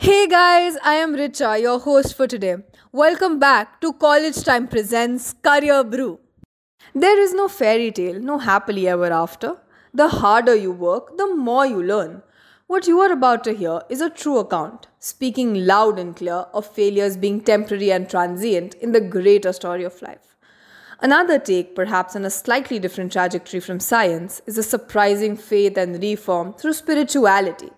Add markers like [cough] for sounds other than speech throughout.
Hey guys, I am Richa, your host for today. Welcome back to College Time Presents Career Brew. There is no fairy tale, no happily ever after. The harder you work, the more you learn. What you are about to hear is a true account, speaking loud and clear of failures being temporary and transient in the greater story of life. Another take, perhaps on a slightly different trajectory from science, is a surprising faith and reform through spirituality.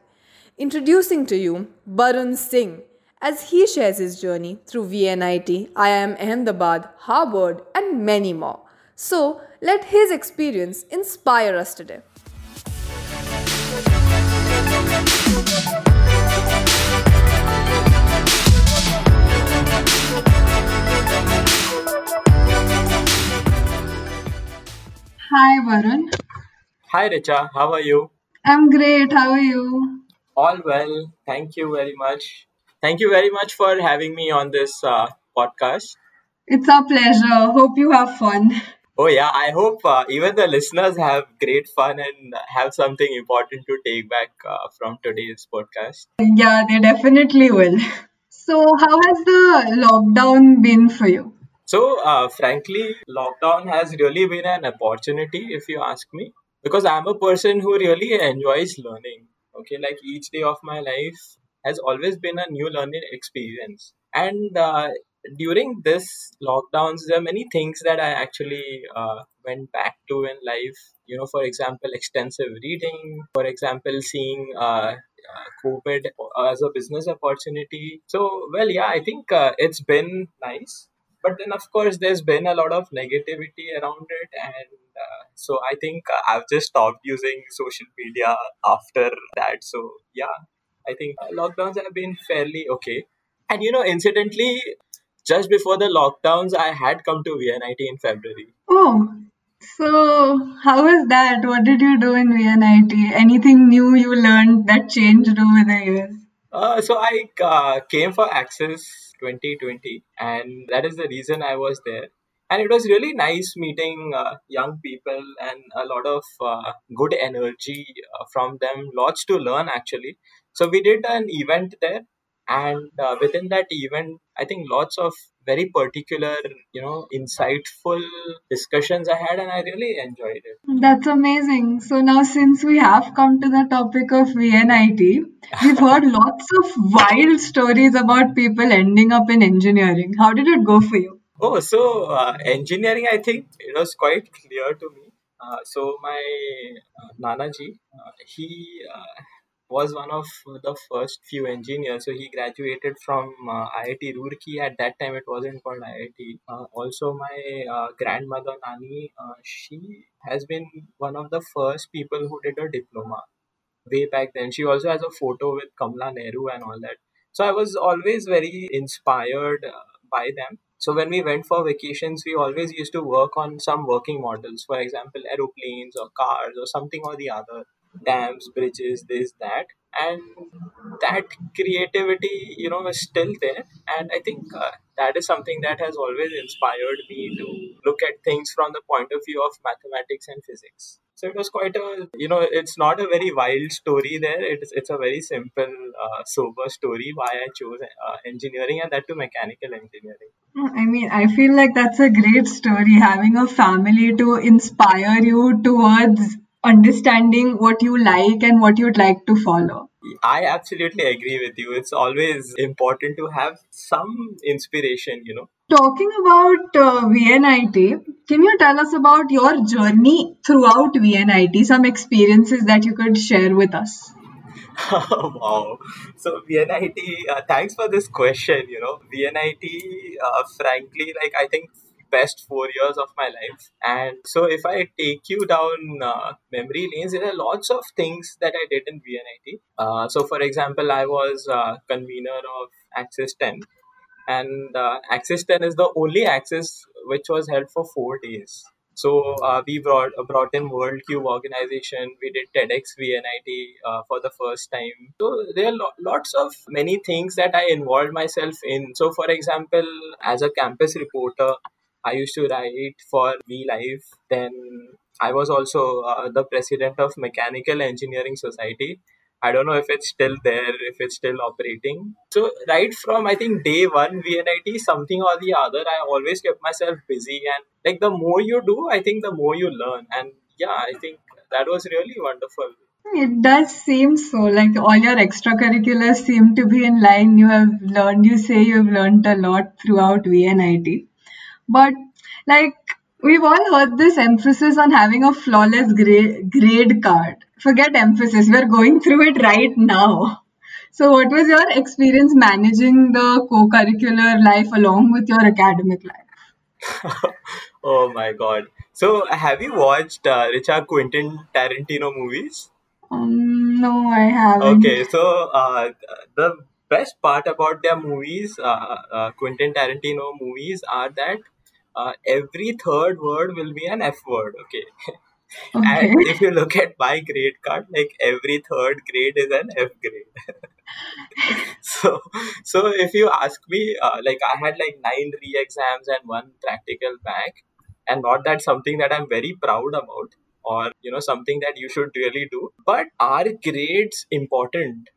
Introducing to you Varun Singh as he shares his journey through VNIT, IIM Ahmedabad, Harvard, and many more. So, let his experience inspire us today. Hi, Varun. Hi Richa, how are you? I'm great. How are you? All well, thank you very much. Thank you very much for having me on this uh, podcast. It's a pleasure. Hope you have fun. Oh, yeah, I hope uh, even the listeners have great fun and have something important to take back uh, from today's podcast. Yeah, they definitely will. So, how has the lockdown been for you? So, uh, frankly, lockdown has really been an opportunity, if you ask me, because I'm a person who really enjoys learning. Okay, like each day of my life has always been a new learning experience. And uh, during this lockdowns, there are many things that I actually uh, went back to in life. You know, for example, extensive reading, for example, seeing uh, uh, COVID as a business opportunity. So, well, yeah, I think uh, it's been nice but then of course there's been a lot of negativity around it and uh, so i think i've just stopped using social media after that so yeah i think lockdowns have been fairly okay and you know incidentally just before the lockdowns i had come to vnit in february Oh, so how was that? What did you do in VNIT? Anything new you learned that changed over the years? uh, so i uh, came for Axis 2020 and that is the reason i was there. And it was really nice meeting uh, young people and a lot of uh, good energy uh, from them. Lots to learn actually. So we did an event there and uh, within that event i think lots of very particular you know insightful discussions i had and i really enjoyed it That's amazing. So now, since we have come to the topic of VNIT, we've heard [laughs] lots of wild stories about people ending up in engineering. How did it go for you? Oh, so uh, engineering, I think it was quite clear to me. Uh, so my uh, Nanaji, uh, he uh, was one of the first few engineers. So he graduated from uh, IIT Roorkee. At that time, it wasn't called IIT. Uh, also, my uh, grandmother Nani, uh, she has been one of the first people who did a diploma way back then. She also has a photo with Kamala Nehru and all that. So I was always very inspired uh, by them. So when we went for vacations, we always used to work on some working models, for example, aeroplanes or cars or something or the other, dams, bridges, this, that. And that creativity, you know, is still there. And I think uh, that is something that has always inspired me to look at things from the point of view of mathematics and physics. So it was quite a, you know, it's not a very wild story there. It's, it's a very simple, uh, sober story why I chose uh, engineering and that to mechanical engineering. I mean, I feel like that's a great story having a family to inspire you towards understanding what you like and what you'd like to follow. I absolutely agree with you. It's always important to have some inspiration, you know. Talking about uh, VNIT, can you tell us about your journey throughout VNIT, some experiences that you could share with us? [laughs] wow. So VNIT, uh, thanks for this question. You know, VNIT, uh, frankly, like I think best four years of my life. And so if I take you down uh, memory lanes, there are lots of things that I did in VNIT. Uh, so for example, I was uh, convener of Axis 10 and uh, Axis 10 is the only Axis which was held for four days. So uh, we brought uh, brought in World Cube organization. We did TEDx VNIT for the first time. So there are lo- lots of many things that I involved myself in. So for example, as a campus reporter, I used to write for VLive. Then I was also uh, the president of Mechanical Engineering Society I don't know if it's still there, if it's still operating. So right from I think day one VNIT, something or the other, I always kept myself busy and like the more you do, I think the more you learn. And yeah, I think that was really wonderful. It does seem so. Like all your extracurriculars seem to be in line. You have learned, you say you've learned a lot throughout VNIT. But like we've all heard this emphasis on having a flawless grade, grade card. Forget emphasis, we're going through it right now. So, what was your experience managing the co curricular life along with your academic life? [laughs] oh my god. So, have you watched uh, Richard Quentin Tarantino movies? Um, no, I haven't. Okay, so uh, the best part about their movies, uh, uh, Quentin Tarantino movies, are that uh, every third word will be an F word. Okay. [laughs] Okay. and if you look at my grade card, like every third grade is an F grade. [laughs] so, so if you ask me, uh, like I had like nine re-exams and one practical back, and not that something that I'm very proud about, or you know something that you should really do. But are grades important?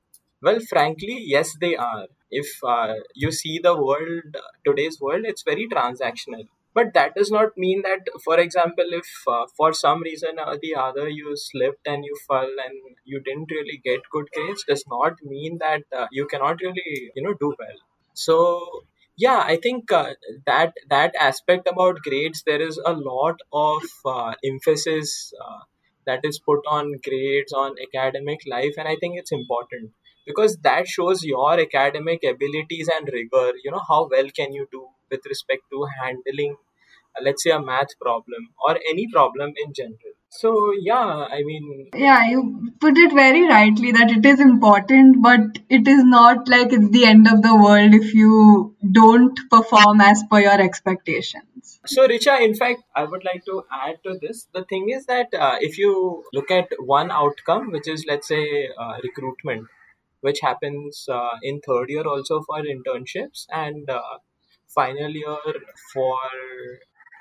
Well, frankly, yes, they are. If uh, you see the world, today's world, it's very transactional but that does not mean that for example if uh, for some reason or the other you slipped and you fell and you didn't really get good grades does not mean that uh, you cannot really you know do well. So yeah i think uh, that that aspect about grades there is a lot of uh, emphasis uh, that is put on grades on academic life and i think it's important. Because that shows your academic abilities and rigor. You know how well can you do with respect to handling uh, let's say a math problem or any problem in general so yeah i mean Yeah, you put it very rightly that it is important, but it is not like it's the end of the world if you don't perform as per your expectations. so richa in fact i would like to add to this the thing is that uh, if you look at one outcome which is let's say uh, recruitment which happens uh, in third year also for internships and uh, final year for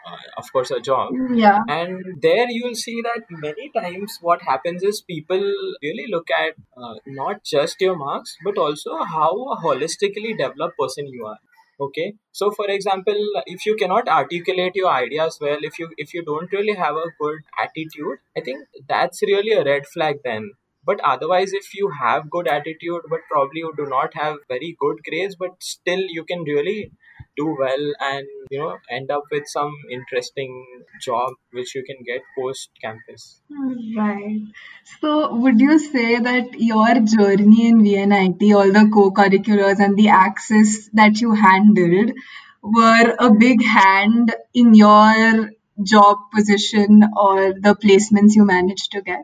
uh, of course a job. Yeah. and there you'll see that many times what happens is people really look at uh, not just your marks but also how a holistically developed person you are. Okay? So for example if you cannot articulate your ideas well if you if you don't really have a good attitude i think that's really a red flag then. But otherwise if you have good attitude but probably you do not have very good grades but still you can really do well and you know end up with some interesting job which you can get post campus Right. So, would you say that your journey in VNIT, all the co-curriculars and the Axis that you handled, were a big hand in your job position or the placements you managed to get?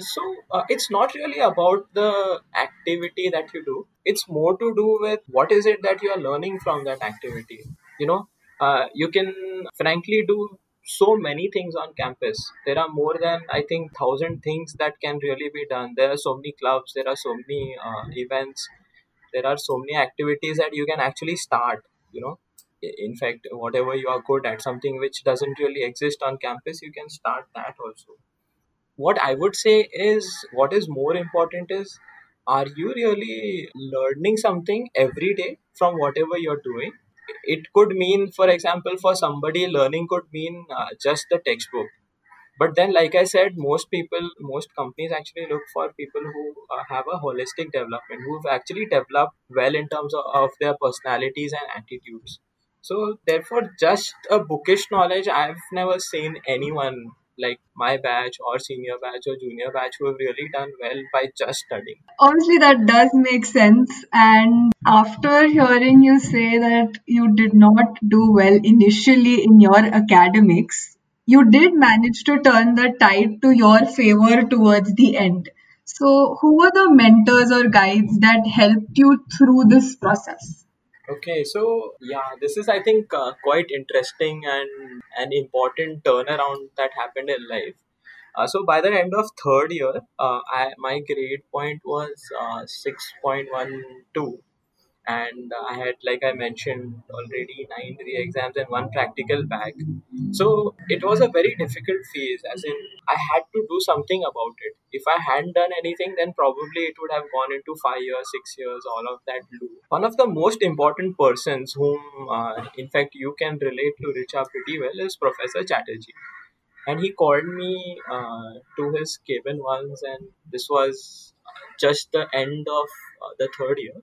so uh, it's not really about the activity that you do it's more to do with what is it that you are learning from that activity. You know uh, you can frankly do so many things on campus. There are more than i think thousand things that can really be done. There are so many clubs there are so many uh, events. There are so many activities that you can actually start you know. In fact whatever you are good at something which doesn't really exist on campus you can start that also. What I would say is what is more important is are you really learning something every day from whatever you're doing? It could mean, for example, for somebody, learning could mean uh, just the textbook. But then, like I said, most people, most companies actually look for people who uh, have a holistic development, who've actually developed well in terms of, of their personalities and attitudes. So, therefore, just a bookish knowledge, I've never seen anyone like my batch or senior batch or junior batch who have really done well by just studying. Obviously, that does make sense. And after hearing you say that you did not do well initially in your academics, you did manage to turn the tide to your favor towards the end. So, who were the mentors or guides that helped you through this process? Okay, so yeah, this is I think uh, quite interesting and an important turnaround that happened in life. Uh, so by the end of third year, uh, I, my grade point was uh, 6.12 and I had, like I mentioned already, nine re-exams and one practical back. So it was a very difficult phase, as in I had to do something about it. If I hadn't done anything, then probably it would have gone into five years, six years, all of that loop. One of the most important persons whom, uh, in fact, you can relate to Richa pretty well is Professor Chatterjee and he called me uh, to his cabin once and this was just the end of uh, the third year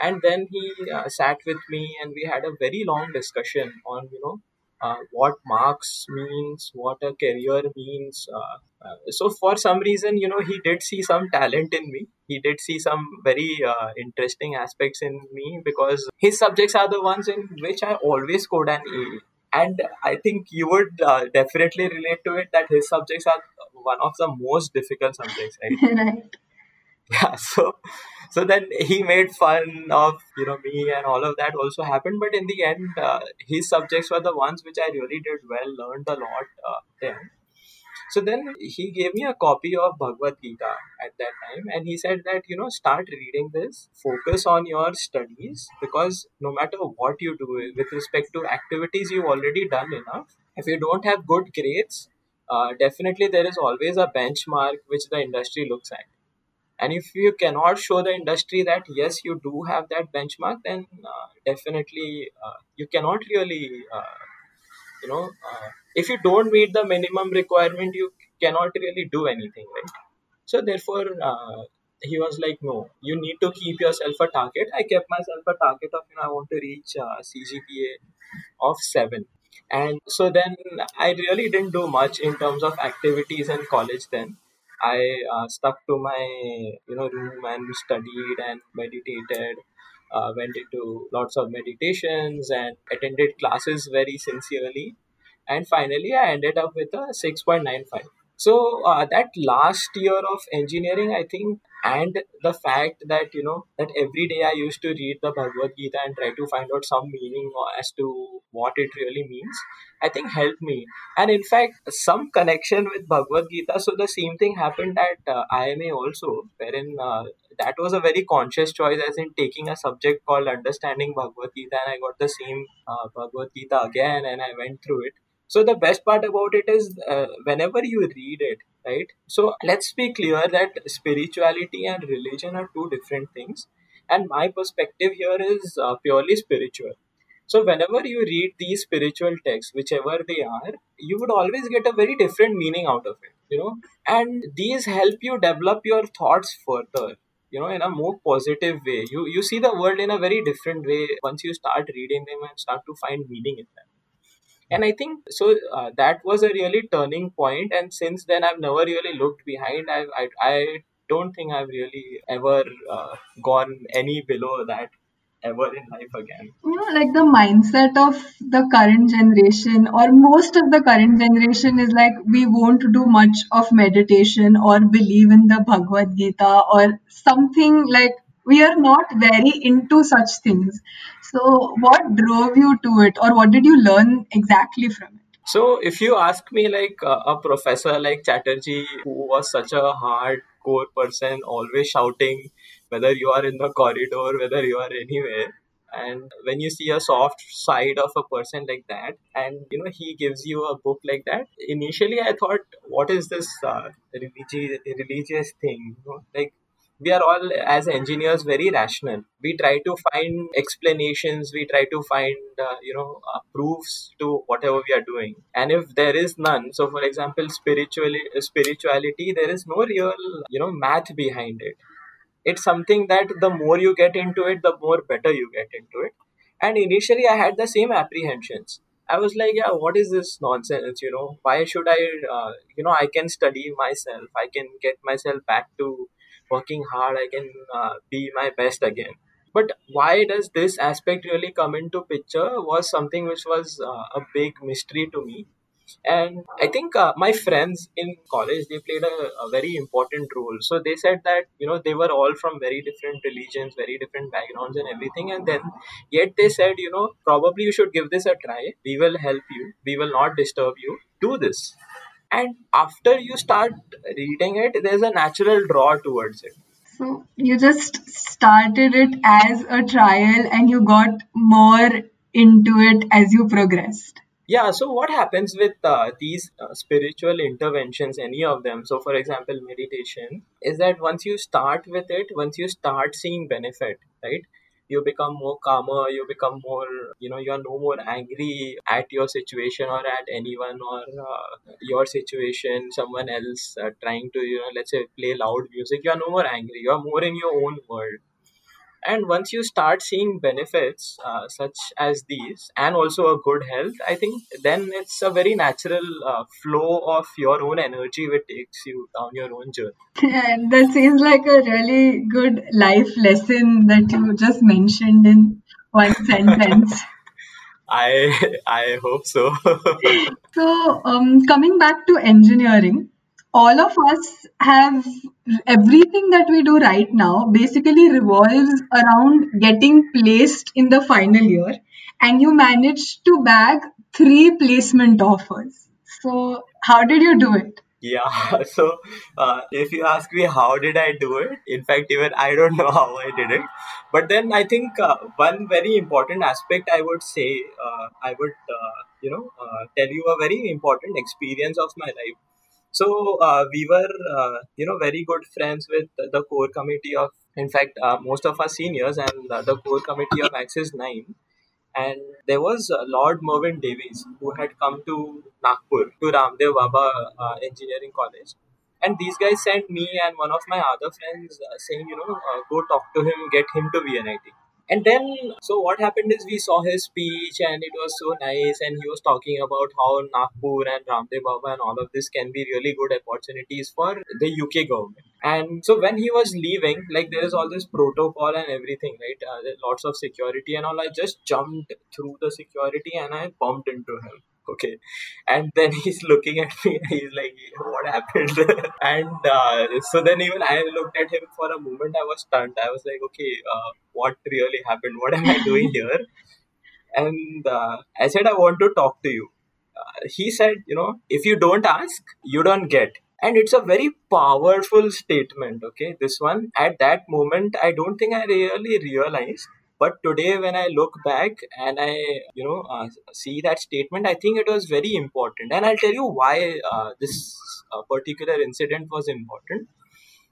and then he uh, sat with me and we had a very long discussion on you know uh, what marks means what a career means uh, uh, so for some reason you know he did see some talent in me. He did see some very uh, interesting aspects in me because his subjects are the ones in which i always scored an a. And i think you would uh, definitely relate to it that his subjects are one of the most difficult subjects right? [laughs] Right. [laughs] yeah so so then he made fun of you know me and all of that also happened but in the end uh, his subjects were the ones which i really did well learned a lot uh, there so then he gave me a copy of bhagavad gita at that time and he said that you know start reading this focus on your studies because no matter what you do with respect to activities you've already done enough. If you don't have good grades uh, definitely there is always a benchmark which the industry looks at and if you cannot show the industry that yes you do have that benchmark then uh, definitely uh, you cannot really uh, you know uh, if you don't meet the minimum requirement you cannot really do anything right? So therefore uh, he was like no you need to keep yourself a target. I kept myself a target of you know i want to reach uh, cgpa of 7 and so then i really didn't do much in terms of activities in college then i uh, stuck to my you know room and studied and meditated uh, went into lots of meditations and attended classes very sincerely. And finally i ended up with a 6.95 so uh, that last year of engineering i think and the fact that you know that every day i used to read the bhagavad gita and try to find out some meaning as to what it really means i think helped me. And in fact some connection with bhagavad gita. So the same thing happened at uh, IIMA also wherein uh, that was a very conscious choice as in taking a subject called understanding bhagavad gita and i got the same uh, bhagavad gita again and i went through it so the best part about it is uh, whenever you read it right? So let's be clear that spirituality and religion are two different things. And my perspective here is uh, purely spiritual. So whenever you read these spiritual texts whichever they are you would always get a very different meaning out of it you know? And these help you develop your thoughts further you know in a more positive way. You you see the world in a very different way once you start reading them and start to find meaning in them and i think so uh, that was a really turning point and since then i've never really looked behind. I i, I don't think i've really ever uh, gone any below that ever in life again. You know, like the mindset of the current generation, or most of the current generation, is like we won't do much of meditation or believe in the Bhagavad Gita or something like we are not very into such things. So, what drove you to it, or what did you learn exactly from it? So, if you ask me, like uh, a professor like Chatterjee, who was such a hardcore person, always shouting, whether you are in the corridor, whether you are anywhere, and when you see a soft side of a person like that, and you know he gives you a book like that, initially I thought, what is this uh, religious religious thing? You know, like we are all as engineers very rational. We try to find explanations we try to find uh, you know uh, proofs to whatever we are doing. And if there is none so for example spiritually spirituality there is no real you know math behind it. It's something that the more you get into it the more better you get into it. And initially i had the same apprehensions. I was like yeah what is this nonsense you know? Why should i uh, you know i can study myself. I can get myself back to working hard i can uh, be my best again. But why does this aspect really come into picture was something which was uh, a big mystery to me. And i think uh, my friends in college they played a, a very important role. So they said that you know they were all from very different religions very different backgrounds and everything. And then yet they said you know probably you should give this a try. We will help you. We will not disturb you. Do this and after you start reading it there's a natural draw towards it So you just started it as a trial and you got more into it as you progressed. Yeah, so what happens with uh, these uh, spiritual interventions, any of them? So, for example, meditation is that once you start with it, once you start seeing benefit, right? You become more calmer you become more you know you're no more angry at your situation or at anyone or uh, your situation someone else uh, trying to you know let's say play loud music you're no more angry. You're more in your own world and once you start seeing benefits uh, such as these and also a good health i think then it's a very natural uh, flow of your own energy which takes you down your own journey [laughs] Yeah, that seems like a really good life lesson that you just mentioned in one [laughs] sentence. [laughs] i i hope so So, um, coming back to engineering, all of us have everything that we do right now basically revolves around getting placed in the final year, and you managed to bag three placement offers. So, how did you do it? Yeah, [laughs] so uh, if you ask me how did I do it, in fact, even I don't know how I did it. But then I think uh, one very important aspect I would say, uh, I would, uh, you know, uh, tell you a very important experience of my life. So uh, we were, uh, you know, very good friends with the core committee of, in fact, uh, most of our seniors and the core committee of Axis 9 and there was uh, Lord Mervyn Davies who had come to Nagpur to Ramdev Baba uh, Engineering College. And these guys sent me and one of my other friends uh, saying, you know, go talk to him, get him to VNIT. And then, so what happened is we saw his speech and it was so nice. And he was talking about how Nagpur and Ramdev Baba and all of this can be really good opportunities for the UK government. And so when he was leaving, like there is all this protocol and everything, right? Uh, lots of security and all. I just jumped through the security and I bumped into him. Okay, and then [laughs] he's looking at me. He's like, "What happened?" [laughs] and uh, so then even I looked at him for a moment. I was stunned. I was like, "Okay, uh, what really happened? What am I [laughs] doing here?" And uh, I said, "I want to talk to you." Uh, he said, "You know, if you don't ask, you don't get." and it's a very powerful statement okay this one at that moment i don't think i really realized but today when i look back and i you know uh, see that statement i think it was very important and i'll tell you why uh, this uh, particular incident was important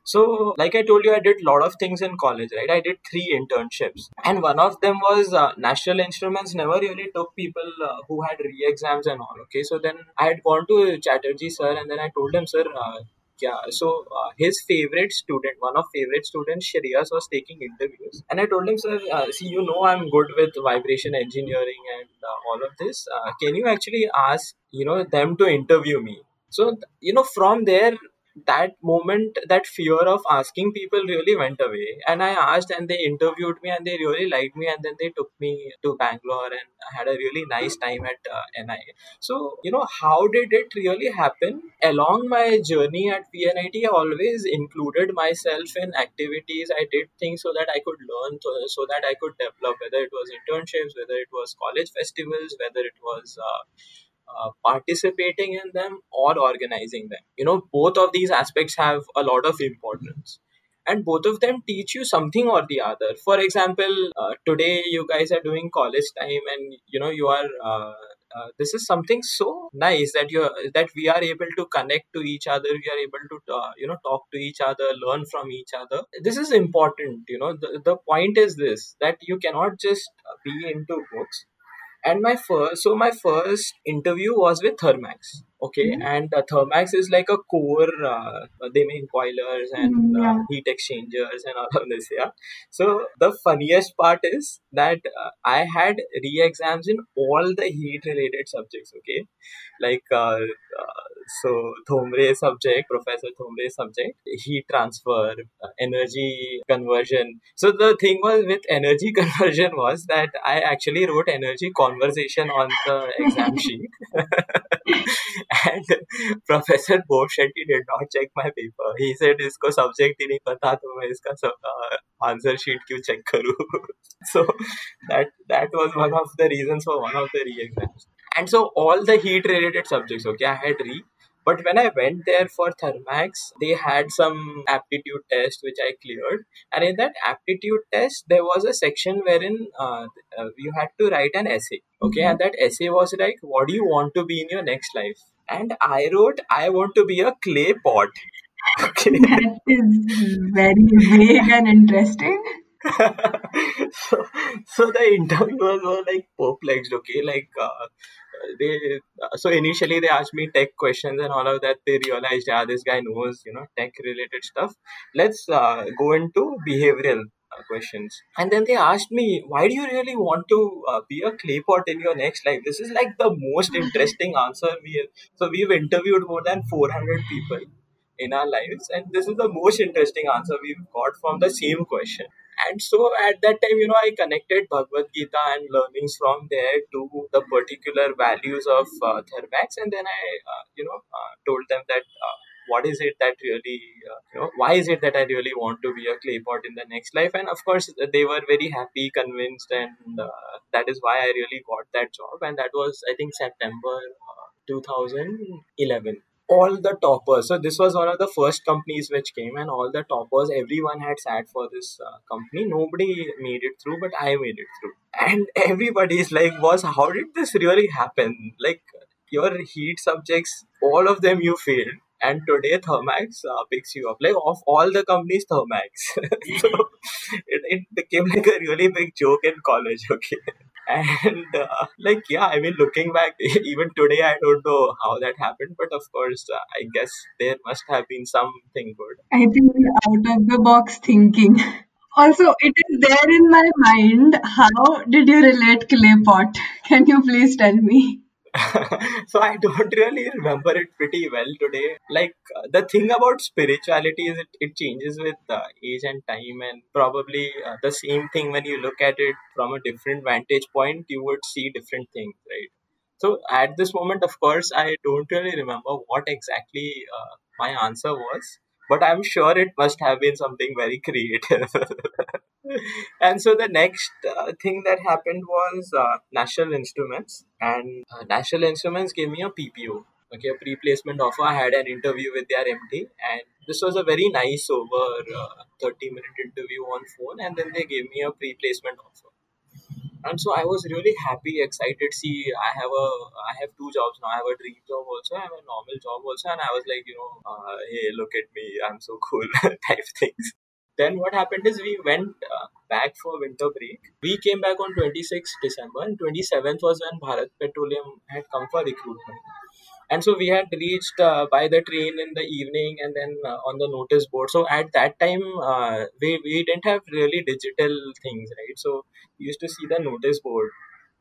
so, like I told you, I did a lot of things in college, right? I did three internships, and one of them was uh, National Instruments never really took people uh, who had re exams and all. Okay, so then I had gone to Chatterjee sir, and then I told him, sir, uh, yeah, so uh, his favorite student, one of favorite students, Shreyas, was taking interviews, and I told him, sir, uh, see, you know, I'm good with vibration engineering and uh, all of this. Uh, can you actually ask, you know, them to interview me? So, you know, from there, that moment that fear of asking people really went away. And i asked and they interviewed me and they really liked me and then they took me to bangalore and i had a really nice time at uh, ni so you know how did it really happen? Along my journey at vnit i always included myself in activities. I did things so that i could learn so, so that i could develop whether it was internships whether it was college festivals whether it was uh, uh, participating in them or organizing them. You know, both of these aspects have a lot of importance. And both of them teach you something or the other. For example, uh, today you guys are doing college time, and you know you are. Uh, uh, this is something so nice that you that we are able to connect to each other. We are able to uh, you know talk to each other, learn from each other. This is important. You know the the point is this that you cannot just be into books and my first so my first interview was with thermax okay Mhm. and uh, thermax is like a core uh, they make boilers and Mm, uh, yeah. heat exchangers and all [laughs] of this yeah so the funniest part is that uh, i had re-exams in all the heat related subjects okay like uh, uh, so Thomre subject, Professor Thomre subject, heat transfer, uh, energy conversion. So the thing was with energy [laughs] conversion was that I actually wrote energy conversation on the exam [laughs] sheet, and [laughs] Professor Bob Shetty did not check my paper. He said, "इसको subject ही नहीं पता तो मैं इसका सब, uh, answer sheet क्यों check करूँ?" [laughs] so that that was one of the reasons for one of the re-exams and so all the heat related subjects okay i had re But when I went there for Thermax, they had some aptitude test which I cleared, and in that aptitude test, there was a section wherein uh, uh, you had to write an essay. Okay, and that essay was like, "What do you want to be in your next life?" And I wrote, "I want to be a clay pot." [laughs] Okay. That is very vague and interesting. [laughs] so, so the interviewers were like perplexed. Okay, like uh, they. So initially they asked me tech questions and all of that. They realized, yeah, this guy knows you know tech related stuff. Let's uh, go into behavioral uh, questions. And then they asked me, why do you really want to uh, be a clay pot in your next life? This is like the most [laughs] interesting answer we. Have. So we've interviewed more than four hundred people in our lives, and this is the most interesting answer we've got from the same question. And so at that time, you know, I connected Bhagavad Gita and learnings from there to the particular values of uh, Thermax. And then I, uh, you know, uh, told them that uh, what is it that really, uh, you know, why is it that I really want to be a clay pot in the next life? And of course, they were very happy, convinced, and uh, that is why I really got that job. And that was, I think, September 2011 all the toppers. So this was one of the first companies which came, and all the toppers, everyone had sat for this uh, company. Nobody made it through, but I made it through. And everybody's like, "Was how did this really happen? Like your heat subjects, all of them you failed." And today Thermax uh, picks you up. Like of all the companies, Thermax. [laughs] so it, it became like a really big joke in college. [laughs] Okay and uh, like yeah i mean looking back [laughs] even today i don't know how that happened but of course uh, i guess there must have been something good I think out of the box thinking. Also, it is there in my mind. How did you relate clay pot? Can you please tell me? [laughs] so I don't really remember it pretty well today. Like the thing about spirituality is it, it changes with uh, age and time, and probably uh, the same thing when you look at it from a different vantage point, you would see different things, right? So at this moment, of course, I don't really remember what exactly uh, my answer was, but I'm sure it must have been something very creative. [laughs] and so the next uh, thing that happened was uh, National Instruments, and uh, National Instruments gave me a PPO, okay, a pre-placement offer. I had an interview with their MD, and this was a very nice over uh, 30 minute interview on phone, and then they gave me a pre-placement offer. And so I was really happy, excited. See, I have a, I have two jobs now. I have a dream job also. I have a normal job also. And I was like, you know, uh, hey, look at me, I'm so cool, [laughs] type things then what happened is we went uh, back for winter break. We came back on 26th December and 27th was when Bharat Petroleum had come for recruitment. And so we had reached uh, by the train in the evening and then uh, on the notice board. So at that time, uh, we, we didn't have really digital things, right? So we used to see the notice board.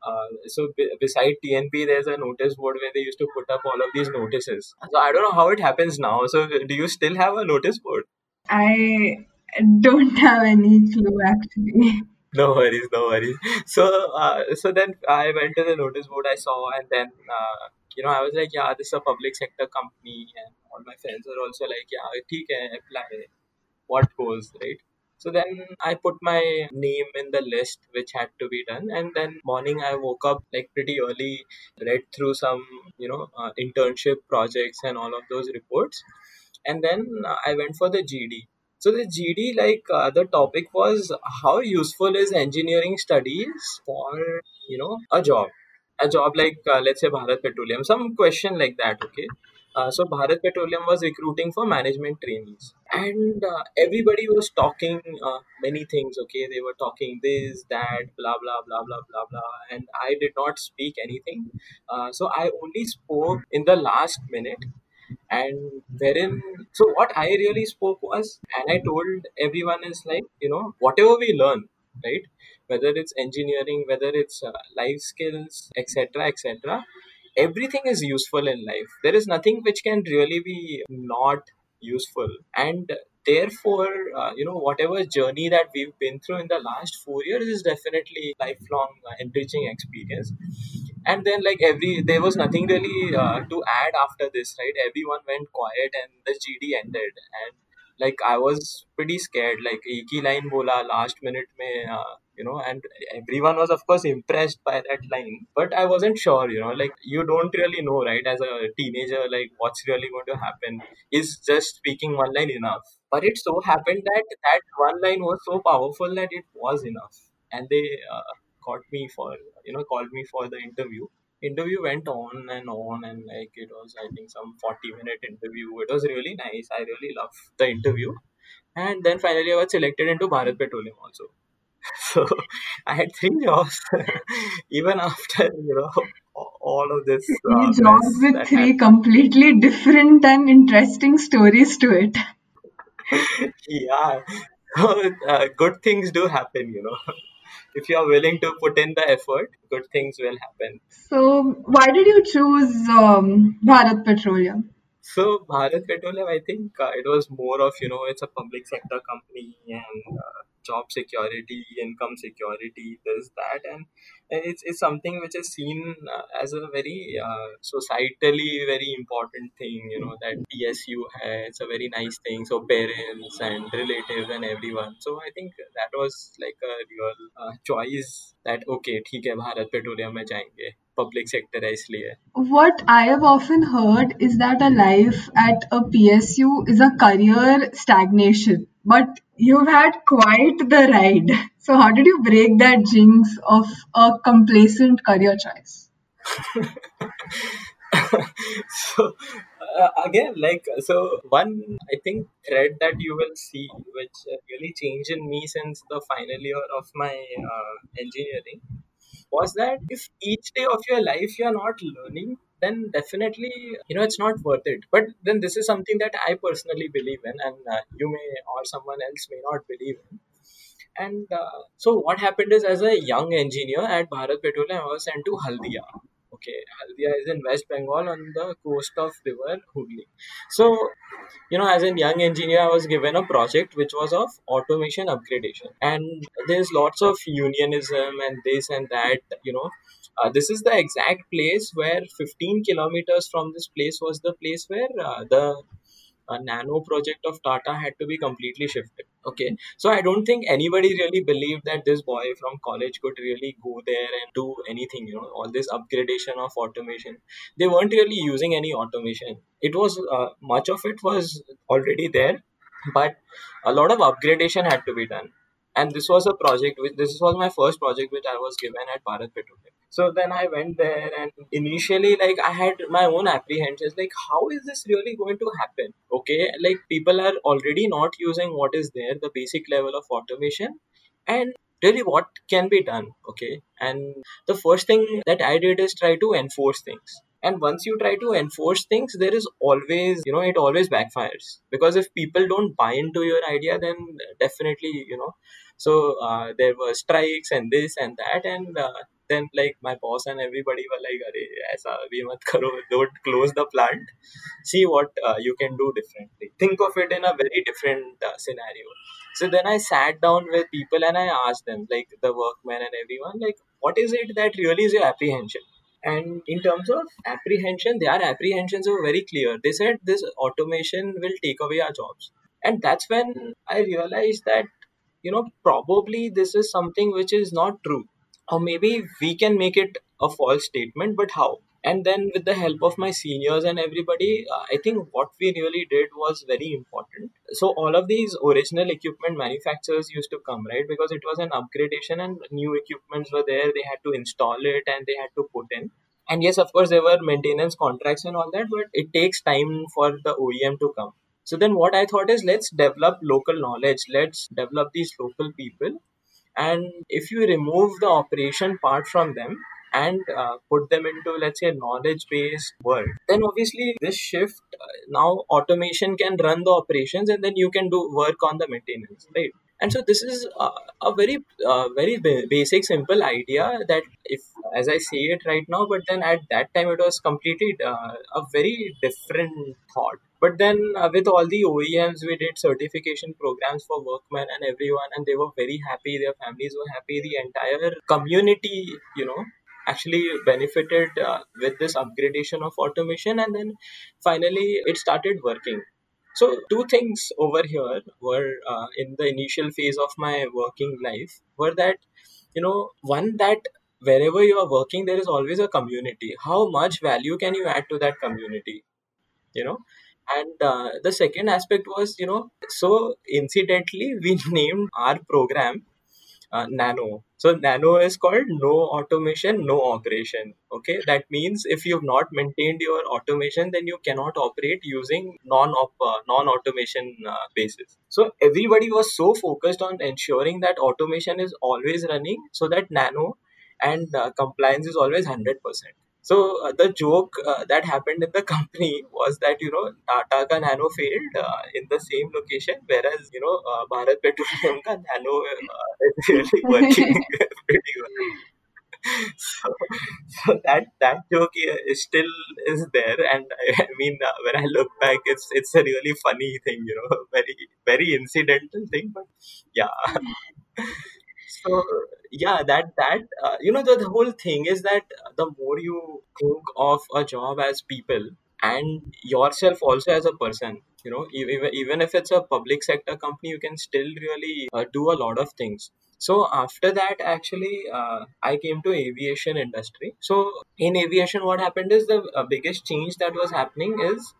Uh, so b- beside TNP, there's a notice board where they used to put up all of these notices. So I don't know how it happens now. So do you still have a notice board? I don't have any clue actually. No worries, no worries. So, uh, so then I went to the notice board I saw, and then uh, you know I was like, yeah, this is a public sector company, and all my friends were also like, yeah, ठीक है, apply. What goes, right? So then I put my name in the list which had to be done, and then morning I woke up like pretty early, read through some you know uh, internship projects and all of those reports, and then uh, I went for the GD. so the GD, like uh, the topic was how useful is engineering studies for you know a job, a job like uh, let's say Bharat Petroleum, some question like that. Okay. Uh, so Bharat Petroleum was recruiting for management trainees, and uh, everybody was talking uh, many things. Okay, they were talking this, that, blah blah blah blah blah blah, and I did not speak anything. Uh, so I only spoke in the last minute and wherein so what i really spoke was and i told everyone is like you know whatever we learn right? Whether it's engineering whether it's uh, life skills etc etc everything is useful in life. There is nothing which can really be not useful. And therefore uh, you know whatever journey that we've been through in the last 4 years is definitely lifelong uh, enriching experience and then like every there was nothing really uh, to add after this right everyone went quiet and the gd ended and like I was pretty scared. Like एक ही line बोला last minute में uh, you know, and everyone was of course impressed by that line. But I wasn't sure, you know, like you don't really know, right? As a teenager, like what's really going to happen. Is just speaking one line enough? but it so happened that that one line was so powerful that it was enough, and they uh, got me for you know called me for the interview. Interview went on and on and like it was i think some 40 minute interview. It was really nice. I really loved the interview. And then finally i was selected into bharat petroleum also. [laughs] So i had three jobs. [laughs] Even after you know all of this Three uh, jobs with three completely different and interesting stories to it. Yeah. [laughs] So uh, good things do happen you know. [laughs] If you are willing to put in the effort good things will happen. So, why did you choose um, Bharat Petroleum? So Bharat Petroleum, I think uh, it was more of you know it's a public sector company and uh, job security, income security, this that, and, and it's it's something which is seen uh, as a very uh, societally very important thing. You know that PSU has it's a very nice thing. So parents and relatives and everyone. So I think that was like a real uh, choice that okay ठीक है Bharat petroleum में जाएंगे public sector है इसलिए What I have often heard is that a life at a PSU is a career stagnation, but you've had quite the ride. So, how did you break that jinx of a complacent career choice? [laughs] so uh, again like so one i think thread that you will see which really changed in me since the final year of my uh, engineering was that if each day of your life you are not learning then definitely you know it's not worth it but then this is something that i personally believe in and uh, you may or someone else may not believe in and uh, so what happened is, as a young engineer at Bharat Petroleum, I was sent to Haldia. Okay, Haldia is in West Bengal on the coast of river Hooghly. So, you know, as a young engineer, I was given a project which was of automation upgradation, and there's lots of unionism and this and that. You know, uh, this is the exact place where 15 kilometers from this place was the place where uh, the a nano project of Tata had to be completely shifted. Okay, so I don't think anybody really believed that this boy from college could really go there and do anything. You know, all this upgradation of automation. They weren't really using any automation. It was uh, much of it was already there, but a lot of upgradation had to be done. And this was a project which this was my first project which I was given at Bharat Petroleum. So then I went there and initially like I had my own apprehensions like how is this really going to happen? Okay, like people are already not using what is there, the basic level of automation and really what can be done okay and the first thing that i did is try to enforce things and once you try to enforce things there is always you know it always backfires. Because if people don't buy into your idea then definitely you know. So uh, there were strikes and this and that and uh, then like my boss and everybody were like Are, aisa bhi mat karo don't close the plant. See what uh, you can do differently. Think of it in a very different uh, scenario. So then i sat down with people and i asked them like the workmen and everyone like what is it that really is your apprehension and in terms of apprehension their apprehensions were very clear. They said this automation will take away our jobs. And that's when i realized that you know probably this is something which is not true. Or maybe we can make it a false statement but how and then with the help of my seniors and everybody uh, i think what we really did was very important. So all of these original equipment manufacturers used to come right? Because it was an upgradation and new equipments were there. They had to install it and they had to put in. And yes of course there were maintenance contracts and all that but it takes time for the OEM to come. So then what I thought is let's develop local knowledge. Let's develop these local people. And if you remove the operation part from them and uh, put them into let's say knowledge based world then obviously this shift uh, now automation can run the operations and then you can do work on the maintenance right and so this is a, a very uh, very ba- basic simple idea that if as i say it right now but then at that time it was completely uh, a very different thought but then uh, with all the OEMs, we did certification programs for workmen and everyone, and they were very happy. Their families were happy. The entire community, you know, actually benefited uh, with this upgradation of automation, and then finally it started working. So two things over here were uh, in the initial phase of my working life were that you know one that wherever you are working there is always a community. How much value can you add to that community? You know, and uh, the second aspect was you know so incidentally we [laughs] named our program uh, nano. So nano is called no automation no operation. Okay? That means if you've not maintained your automation then you cannot operate using non uh, non automation uh, basis. So everybody was so focused on ensuring that automation is always running so that nano and uh, compliance is always 100% so uh, the joke uh, that happened in the [laughs] company was that you know Tata ka Nano failed uh, in the same location, whereas you know uh, Bharat Petroleum ka Nano uh, is [laughs] really working [laughs] pretty well. So, so that that joke is still is there, and I, I mean uh, when I look back, it's it's a really funny thing, you know, very very incidental thing, but yeah. So yeah, that that uh, you know the, the whole thing is that the more you think of a job as people and yourself also as a person, you know, even even if it's a public sector company, you can still really uh, do a lot of things. So after that, actually, uh, I came to aviation industry. So in aviation, what happened is the uh, biggest change that was happening is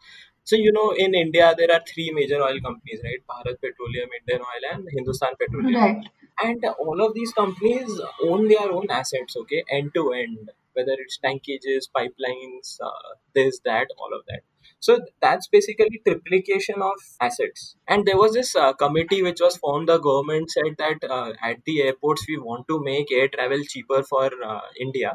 so you know in India there are three major oil companies, right? Bharat Petroleum, Indian Oil, and Hindustan Petroleum Right. And all of these companies own their own assets okay? End to end whether it's tankages pipelines uh, this that all of that. So that's basically triplication of assets. And there was this uh, committee which was formed. The government said that uh, at the airports we want to make air travel cheaper for uh, india.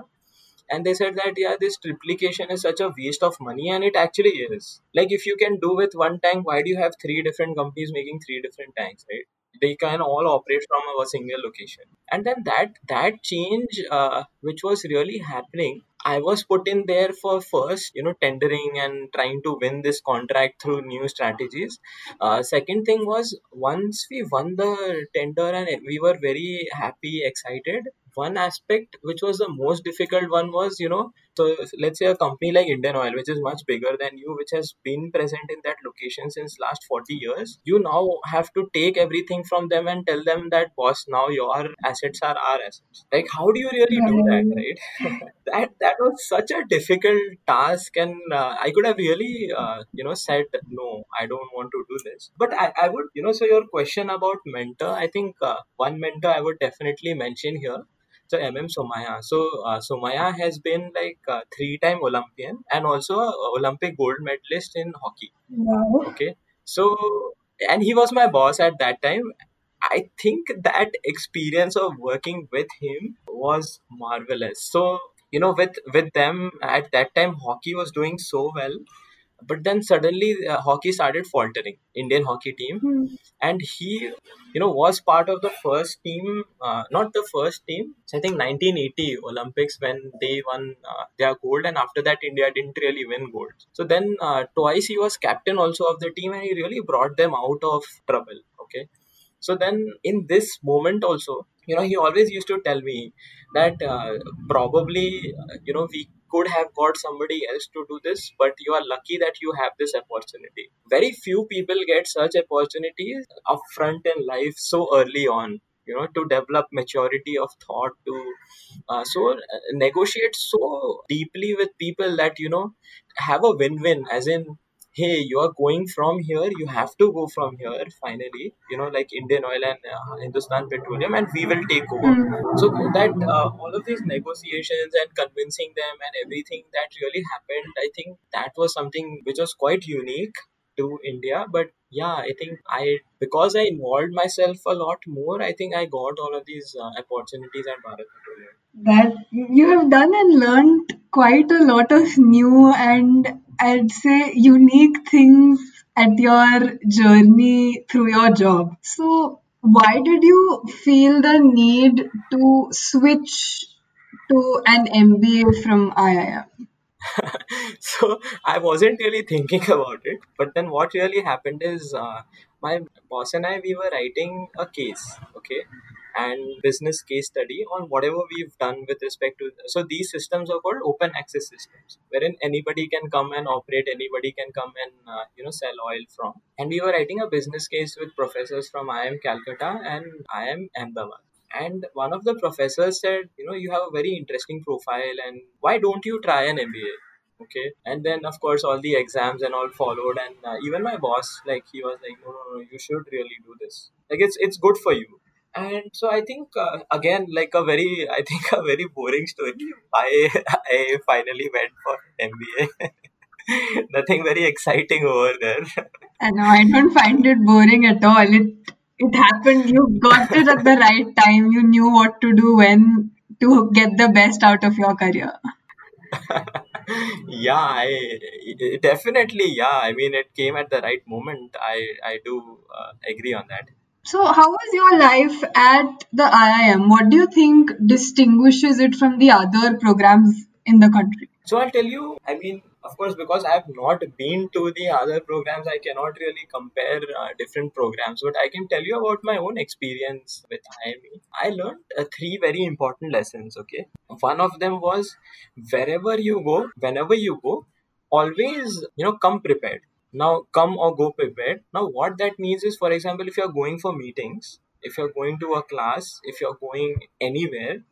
And they said that yeah this triplication is such a waste of money and it actually is. Like if you can do with one tank why do you have three different companies making three different tanks right they can all operate from a single location. And then that that change uh, which was really happening i was put in there for first you know tendering and trying to win this contract through new strategies. Uh, second thing was once we won the tender and we were very happy excited one aspect which was the most difficult one was you know so let's say a company like indian oil which is much bigger than you which has been present in that location since last 40 years you now have to take everything from them and tell them that boss now your assets are our assets. Like how do you really do that Right. right? [laughs] That that was such a difficult task and uh, i could have really uh, you know said no i don't want to do this. But I, I would you know so your question about mentor i think uh, one mentor i would definitely mention here so mm somaya so uh, somaya has been like uh, three time olympian and also olympic gold medalist in hockey. Wow. okay. So and he was my boss at that time. I think that experience of working with him was marvelous. So you know with with them at that time hockey was doing so well but then suddenly uh, hockey started faltering indian hockey team. Hmm. and he you know was part of the first team uh, not the first team so i think 1980 olympics when they won uh, their gold. And after that india didn't really win gold. So then uh, twice he was captain also of the team and he really brought them out of trouble okay? So then in this moment also you know he always used to tell me that uh, probably uh, you know we could have got somebody else to do this but you are lucky that you have this opportunity. Very few people get such opportunities upfront in life so early on you know to develop maturity of thought to uh, so uh, negotiate so deeply with people that you know have a win-win as in hey you are going from here you have to go from here finally you know like indian oil and uh, hindustan petroleum and we will take over. Hmm. so that uh, all of these negotiations and convincing them and everything that really happened i think that was something which was quite unique to india. But yeah i think i because i involved myself a lot more i think i got all of these uh, opportunities at bharat petroleum That you have done and learned quite a lot of new and I'd say unique things at your journey through your job. So, why did you feel the need to switch to an MBA from IIM? [laughs] so I wasn't really thinking about it. But then what really happened is uh, my boss and I we were writing a case, okay, and business case study on whatever we've done with respect to. So these systems are called open access systems, wherein anybody can come and operate, anybody can come and uh, you know sell oil from. And we were writing a business case with professors from IIM Calcutta and IIM Ahmedabad. And one of the professors said, you know, you have a very interesting profile, and why don't you try an MBA? okay and then of course all the exams and all followed and uh, even my boss like he was like no no no you should really do this like it's it's good for you and so i think uh, again like a very [laughs] i think a very boring story i i finally went for mba [laughs] nothing very exciting over there And no, I don't find it boring at all. It it happened. You got it at the right time. You knew what to do when to get the best out of your career. [laughs] yeah i definitely yeah i mean it came at the right moment i i do uh, agree on that So, how was your life at the IIM? What do you think distinguishes it from the other programs in the country? So I'll tell you, I mean, of course, because I have not been to the other programs, I cannot really compare uh, different programs. But I can tell you about my own experience with IME. I learned uh, three very important lessons, okay? One of them was wherever you go, whenever you go, always, you know, come prepared. Now, come or go prepared. Now, what that means is, for example, if you're going for meetings, if you're going to a class, if you're going anywhere,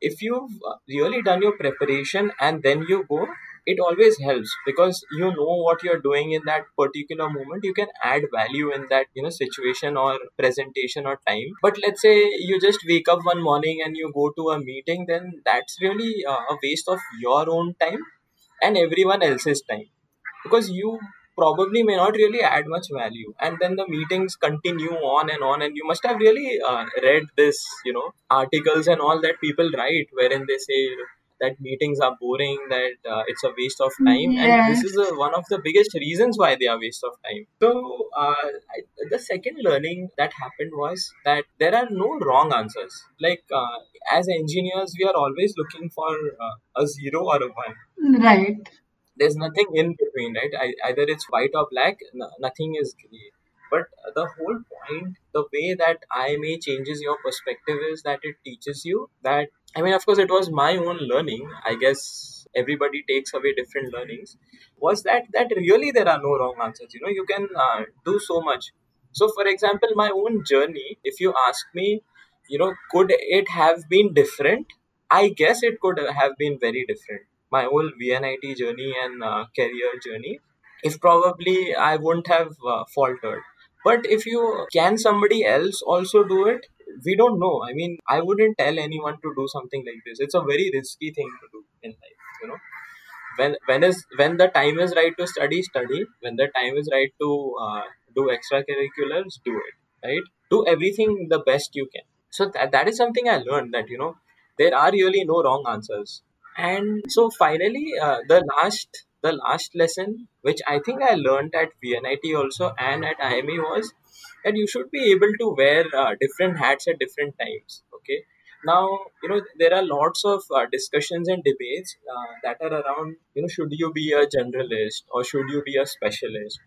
if you've uh, really done your preparation and then you go it always helps because you know what you're doing in that particular moment you can add value in that you know situation or presentation or time but let's say you just wake up one morning and you go to a meeting then that's really uh, a waste of your own time and everyone else's time because you probably may not really add much value. And then the meetings continue on and on and you must have really uh, read this you know articles and all that people write wherein they say that meetings are boring that uh, it's a waste of time. And this is uh, one of the biggest reasons why they are waste of time. So uh, I, the second learning that happened was that there are no wrong answers. Like uh, as engineers we are always looking for uh, a zero or a one. Right. There's nothing in between, right? I, either it's white or black, no, nothing is gray. But the whole point, the way that IIMA changes your perspective is that it teaches you that, I mean, of course, it was my own learning. I guess everybody takes away different learnings. Was that that really there are no wrong answers? You know, you can uh, do so much. So, for example, my own journey, if you ask me, you know, could it have been different? I guess it could have been very different. My whole VNIT journey and uh, career journey, if probably I wouldn't have uh, faltered. But if you can somebody else also do it, we don't know. I mean, I wouldn't tell anyone to do something like this. It's a very risky thing to do in life, you know when when is when the time is right to study study when the time is right to uh, do extracurriculars do it right do everything the best you can so that, that is something i learned that you know there are really no wrong answers and so finally uh, the last the last lesson which i think i learned at vnit also and at ime was that you should be able to wear uh, different hats at different times okay? Now you know there are lots of uh, discussions and debates uh, that are around you know should you be a generalist or should you be a specialist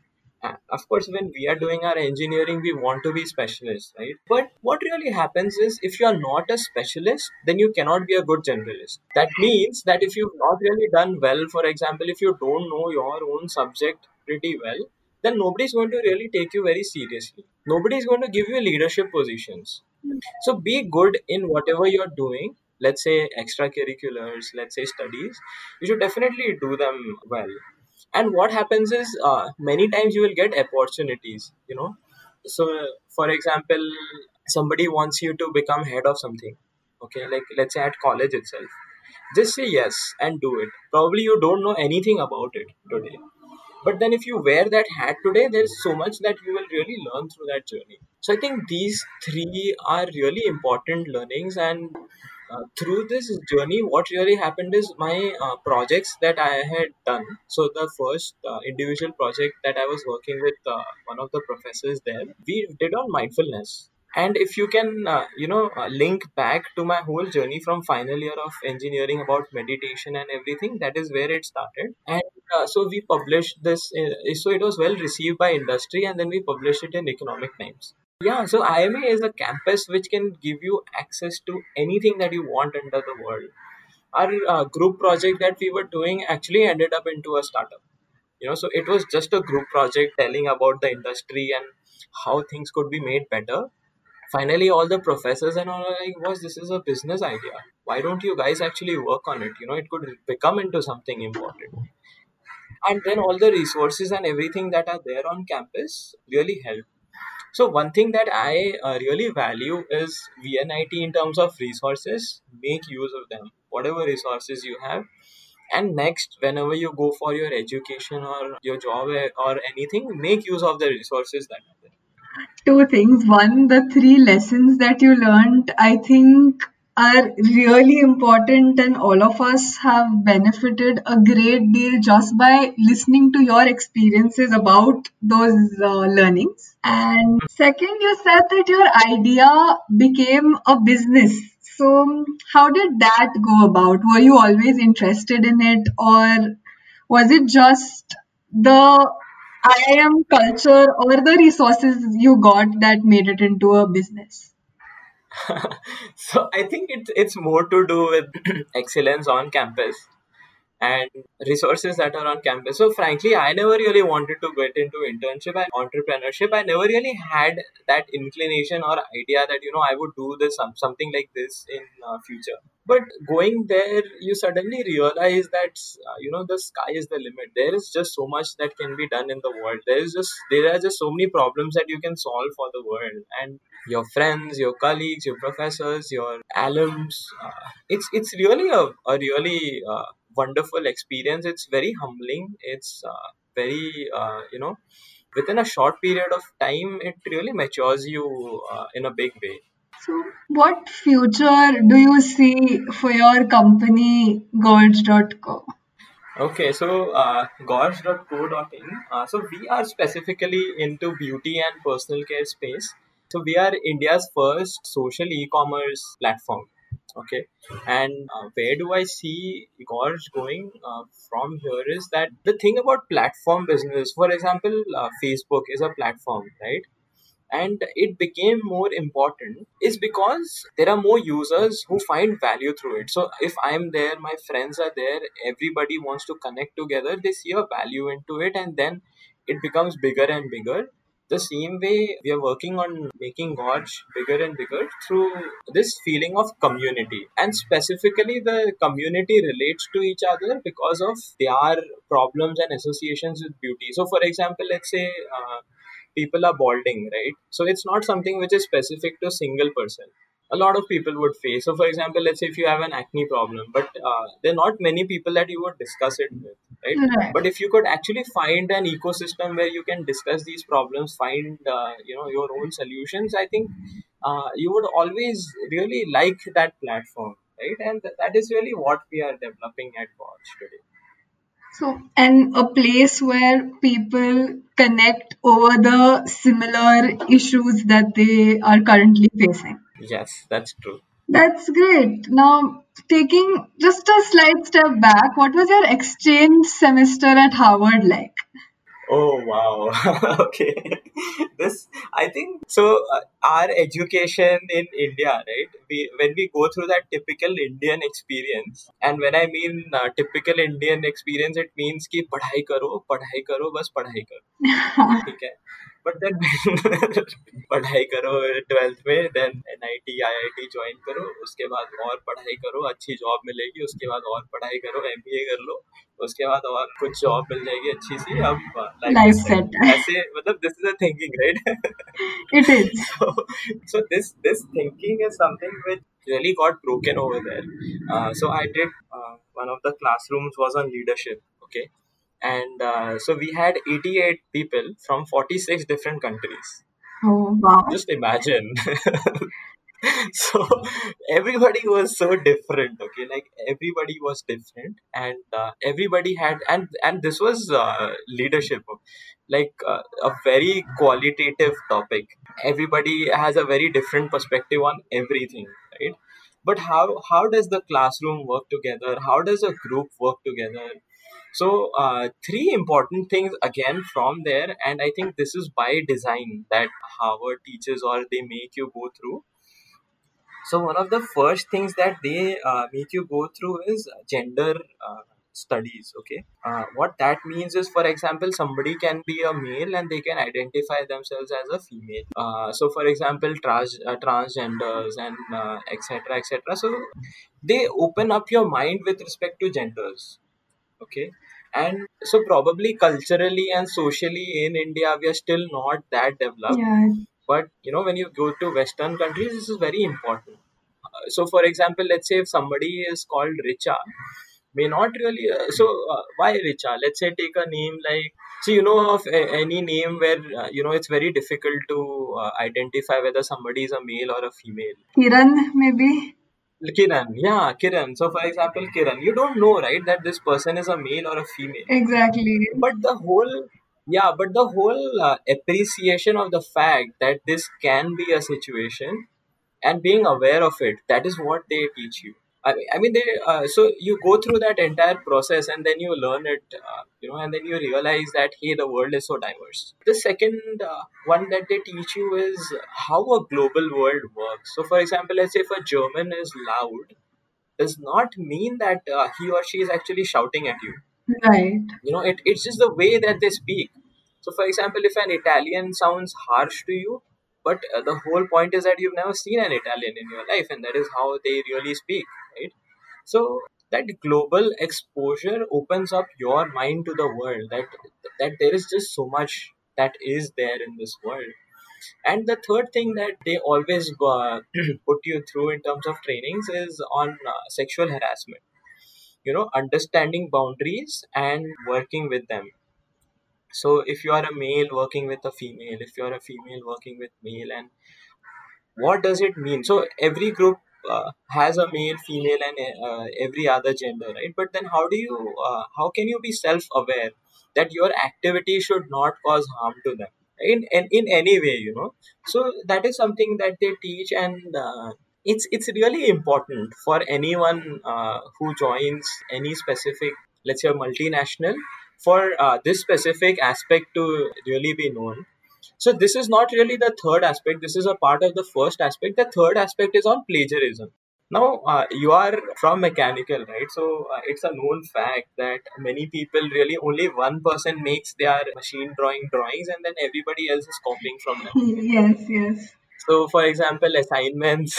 of course when we are doing our engineering we want to be specialists right but what really happens is if you are not a specialist then you cannot be a good generalist that means that if you've not really done well for example if you don't know your own subject pretty well then nobody's going to really take you very seriously nobody's going to give you leadership positions so be good in whatever you're doing. Let's say extracurriculars, let's say studies. You should definitely do them well. And what happens is uh, many times you will get opportunities, you know. So, for example, somebody wants you to become head of something, okay, like let's say at college itself. Just say yes and do it. Probably you don't know anything about it today. But then if you wear that hat today, there's so much that you will really learn through that journey. So I think these three are really important learnings and uh, through this journey what really happened is my uh, projects that i had done. So the first uh, individual project that i was working with uh, one of the professors there we did on mindfulness. And if you can uh, you know link back to my whole journey from final year of engineering about meditation and everything that is where it started. And so we published this so it was well received by industry and then we published it in economic times Yeah, so IIMA is a campus which can give you access to anything that you want under the world. Our uh, group project that we were doing actually ended up into a startup. You know, so it was just a group project telling about the industry and how things could be made better. Finally, all the professors and all are like, "Was this is a business idea? Why don't you guys actually work on it? You know, it could become into something important." And then all the resources and everything that are there on campus really help so one thing that I uh, really value is VNIT in terms of resources. Make use of them, whatever resources you have. And next, whenever you go for your education or your job eh, or anything, make use of the resources that are there. Two things. One, the three lessons that you learned, I think are really important and all of us have benefited a great deal just by listening to your experiences about those uh, learnings. And second you said that your idea became a business. So how did that go about? Were you always interested in it or was it just the IIM culture or the resources you got that made it into a business [laughs] so I think it's it's more to do with [clears throat] excellence on campus and resources that are on campus. So frankly, I never really wanted to get into internship and entrepreneurship. I never really had that inclination or idea that you know I would do this something like this in uh, future. But going there, you suddenly realize that uh, you know the sky is the limit. There is just so much that can be done in the world. There is just there are just so many problems that you can solve for the world and your friends, your colleagues, your professors, your alums. Uh, it's it's really a, a really uh, wonderful experience. It's very humbling. It's uh, very uh, you know within a short period of time, it really matures you uh, in a big way. So, what future do you see for your company, Gorge.co? Okay, so uh, gorge.co.in. Uh, so we are specifically into beauty and personal care space. So we are India's first social e-commerce platform. Okay, and uh, where do I see Gorge going uh, from here is that the thing about platform business, for example, uh, Facebook is a platform, right? and it became more important is because there are more users who find value through it. So if i'm there my friends are there everybody wants to connect together they see a value into it and then it becomes bigger and bigger the same way we are working on making Gorge bigger and bigger through this feeling of community. And specifically, the community relates to each other because of their problems and associations with beauty. So, for example, let's say uh, people are balding, right? So it's not something which is specific to a single person. A lot of people would face. So, for example, let's say if you have an acne problem, but uh, there are not many people that you would discuss it with, right? Right. But if you could actually find an ecosystem where you can discuss these problems, find uh, you know your own solutions, I think uh, you would always really like that platform, right? And th- that is really what we are developing at Gorge today. So, and a place where people connect over the similar issues that they are currently facing. Yes, that's true. That's great. Now, taking just a slight step back, what was your exchange semester at Harvard like? Oh wow. [laughs] okay. This I think so. Uh, our education in India, right? We when we go through that typical Indian experience, and when I mean uh, typical Indian experience, it means कि पढ़ाई करो, पढ़ाई करो, बस पढ़ाई करो. ठीक [laughs] है. But then पढ़ाई करो ट्वेल्थ में then N I T I I T join करो उसके बाद और पढ़ाई करो अच्छी जॉब मिलेगी उसके बाद और पढ़ाई करो एम बी ए कर लो उसके बाद और कुछ जॉब मिल जाएगी अच्छी सी अब. ऐसे मतलब this is a thinking right is. so, so this this thinking is something which really got broken over there. Uh, so I did uh, one of the classrooms was on leadership. Okay, and uh, so we had 88 people from 46 different countries. Oh, wow. Just imagine. [laughs] so everybody was so different okay like everybody was different and uh, everybody had and and this was uh, leadership like uh, a very qualitative topic everybody has a very different perspective on everything right but how how does the classroom work together how does a group work together So, uh, three important things again from there, and I think this is by design that Harvard teaches or they make you go through. So, one of the first things that they uh, make you go through is gender uh, studies. Okay, uh, what that means is, for example, somebody can be a male and they can identify themselves as a female. Uh, so, for example, trans uh, transgenders and etc. etc. so, they open up your mind with respect to genders okay. And so probably culturally and socially in india we are still not that developed. Yeah. but you know when you go to western countries this is very important. Uh, so for example let's say if somebody is called richa may not really uh, so uh, why richa? Let's say take a name like so you know of a, any name where uh, you know it's very difficult to uh, identify whether somebody is a male or a female. Kiran, maybe. Kiran. Yeah kiran. So for example kiran you don't know right that this person is a male or a female. Exactly. but the whole yeah but the whole uh, appreciation of the fact that this can be a situation and being aware of it that is what they teach you i mean, I mean they uh, so you go through that entire process and then you learn it uh, you know and then you realize that hey the world is so diverse. The second uh, one that they teach you is how a global world works. So for example let's say if a german is loud does not mean that uh, he or she is actually shouting at you. Right. you know it, it's just the way that they speak. So for example if an italian sounds harsh to you but uh, the whole point is that you've never seen an italian in your life and that is how they really speak right? So that global exposure opens up your mind to the world that that there is just so much that is there in this world. And the third thing that they always uh, [clears throat] put you through in terms of trainings is on uh, sexual harassment. You know understanding boundaries and working with them. So if you are a male working with a female if you are a female working with male and what does it mean? So every group uh, has a male female and uh, every other gender right? But then how do you uh, how can you be self aware that your activity should not cause harm to them in, in in any way you know? So that is something that they teach and uh, it's it's really important for anyone uh, who joins any specific let's say a multinational for uh, this specific aspect to really be known so this is not really the third aspect this is a part of the first aspect the third aspect is on plagiarism now uh, you are from mechanical right so uh, it's a known fact that many people really only one person makes their machine drawing drawings and then everybody else is copying from them [laughs] Yes, yes. so, for example, assignments.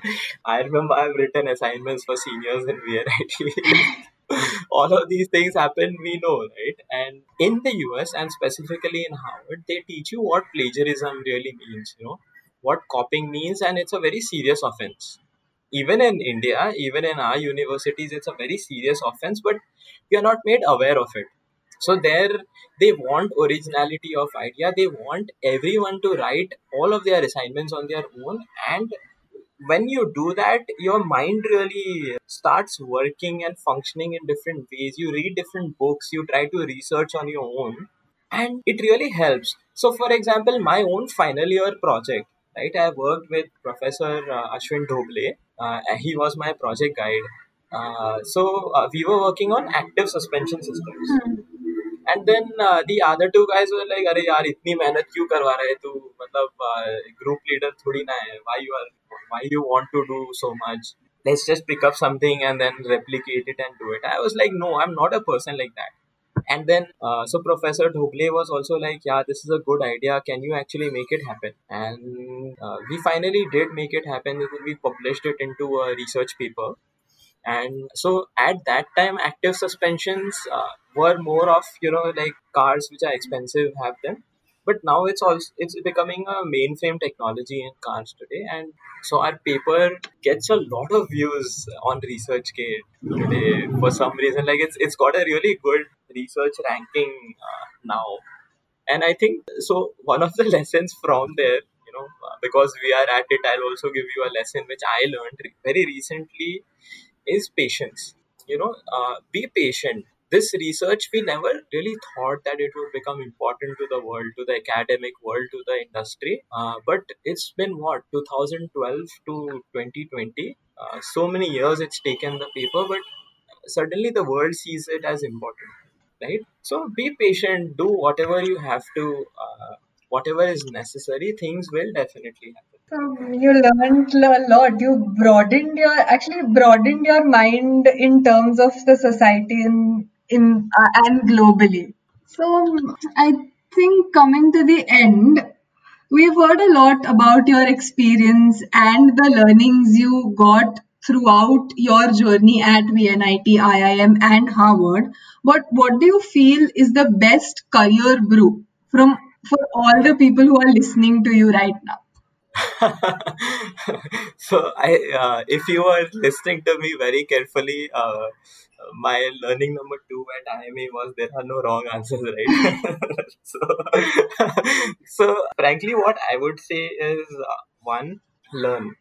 [laughs] I remember I've written assignments for seniors in VNIT. [laughs] [laughs] All of these things happen, we know, right? And in the US and specifically in Harvard, they teach you what plagiarism really means, you know, what copying means, and it's a very serious offense. Even in India, even in our universities, it's a very serious offense, but we are not made aware of it so there they want originality of idea they want everyone to write all of their assignments on their own and when you do that your mind really starts working and functioning in different ways. You read different books you try to research on your own and it really helps. So for example my own final year project right i worked with professor uh, ashwin dhoble uh, he was my project guide. Uh, so uh, we were working on active suspension systems then the other two guys were like अरे यार, इतनी मेहनत क्यों करवा रहे तू? मतलब group leader थोड़ी ना है। Why you are why you want to do so much let's just pick up something and then replicate it and do it I was like no I am not a person like that and then so professor Dhokle was also like yeah this is a good idea can you actually make it happen and we finally did make it happen we published it in a research paper and so at that time active suspensions uh, were more of you know like cars which are expensive have them. But now it's also it's becoming a mainframe technology in cars today. And so our paper gets a lot of views on researchgate today. For some reason like it's it's got a really good research ranking uh, now. And i think so one of the [laughs] lessons from there you know uh, because we are at it i'll also give you a lesson which i learned very recently is patience. You know uh, be patient. This research we never really thought that it would become important to the world to the academic world to the industry. Uh, but it's been what 2012 to 2020 uh, so many years it's taken the paper but suddenly the world sees it as important right? So be patient. Do whatever you have to uh, whatever is necessary things will definitely happen So you learned a lot. You broadened your actually broadened your mind in terms of the society in in uh, and globally. So I think coming to the end, we've heard a lot about your experience and the learnings you got throughout your journey at VNIT, IIM, and Harvard. But what do you feel is the best career brew from for all the people who are listening to you right now? [laughs] so I, uh, if you are listening to me very carefully, uh, my learning number two at IME was there are no wrong answers, right? [laughs] so, [laughs] so frankly, what I would say is uh, one, learn.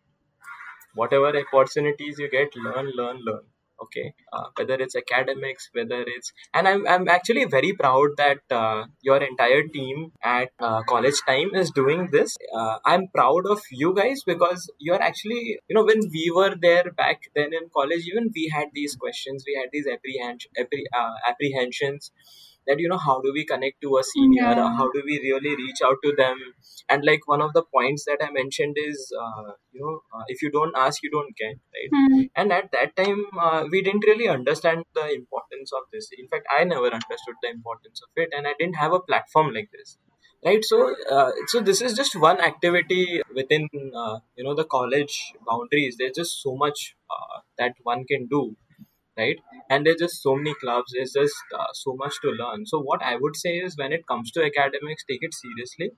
Whatever opportunities you get, learn, learn, learn okay uh, whether it's academics whether it's and i'm, I'm actually very proud that uh, your entire team at uh, college time is doing this. Uh, i'm proud of you guys because you're actually you know when we were there back then in college even we had these questions we had these apprehend- appre- uh, apprehensions that you know how do we connect to a senior? Yeah. how do we really reach out to them? And like one of the points that i mentioned is uh, you know uh, if you don't ask you don't get right? Hmm. and at that time uh, we didn't really understand the importance of this. In fact i never understood the importance of it and i didn't have a platform like this right? So uh, so this is just one activity within uh, you know the college boundaries. There's just so much uh, that one can do right? And there's just so many clubs there's just uh, so much to learn. So what i would say is when it comes to academics take it seriously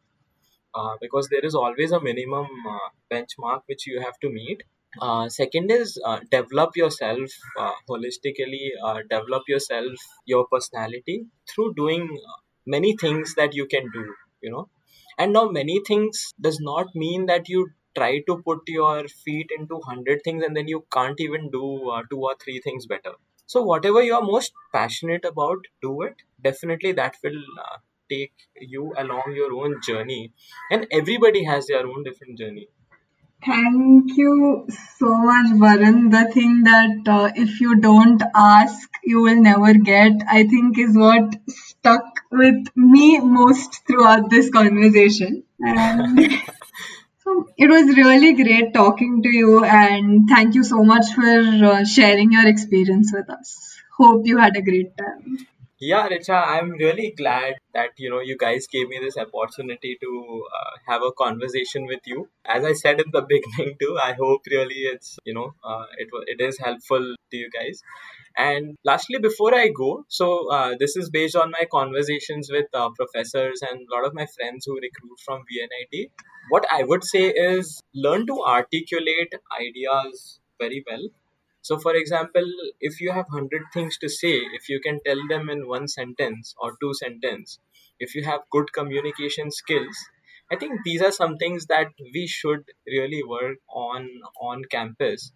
uh, because there is always a minimum uh, benchmark which you have to meet. Uh, second is uh, develop yourself uh, holistically uh, develop yourself your personality through doing uh, many things that you can do you know? And now many things does not mean that you try to put your feet into 100 things and then you can't even do uh, two or three things better so whatever you are most passionate about do it definitely that will uh, take you along your own journey and everybody has their own different journey Thank you so much, Varun. The thing that uh, if you don't ask, you will never get, I think is what stuck with me most throughout this conversation. [laughs] it was really great talking to you, and thank you so much for uh, sharing your experience with us. Hope you had a great time. Yeah, Richa, I'm really glad that you know you guys gave me this opportunity to uh, have a conversation with you. As I said in the [laughs] beginning too, I hope really it's you know uh, it it is helpful to you guys. And lastly, before I go, so uh, this is based on my conversations with uh, professors and a lot of my friends who recruit from VNIT. What I would say is learn to articulate ideas very well so, for example, if you have 100 things to say, if you can tell them in one sentence or two sentence, if you have good communication skills, I think these are some things that we should really work on on campus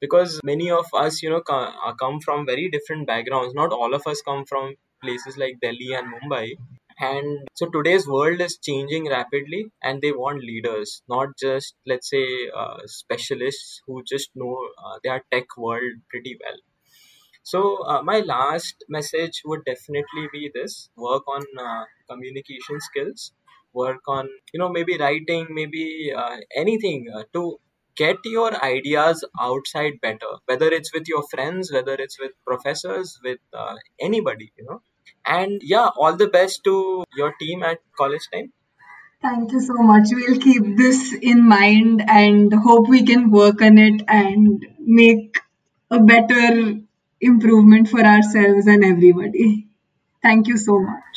because many of us, you know, come from very different backgrounds. Not all of us come from places like Delhi and Mumbai. And so today's world is changing rapidly, and they want leaders, not just, let's say, uh, specialists who just know uh, their tech world pretty well. So, uh, my last message would definitely be this work on uh, communication skills, work on, you know, maybe writing, maybe uh, anything uh, to get your ideas outside better, whether it's with your friends, whether it's with professors, with uh, anybody, you know. And yeah, all the best to your team at college time. Thank you so much. We'll keep this in mind and hope we can work on it and make a better improvement for ourselves and everybody. Thank you so much.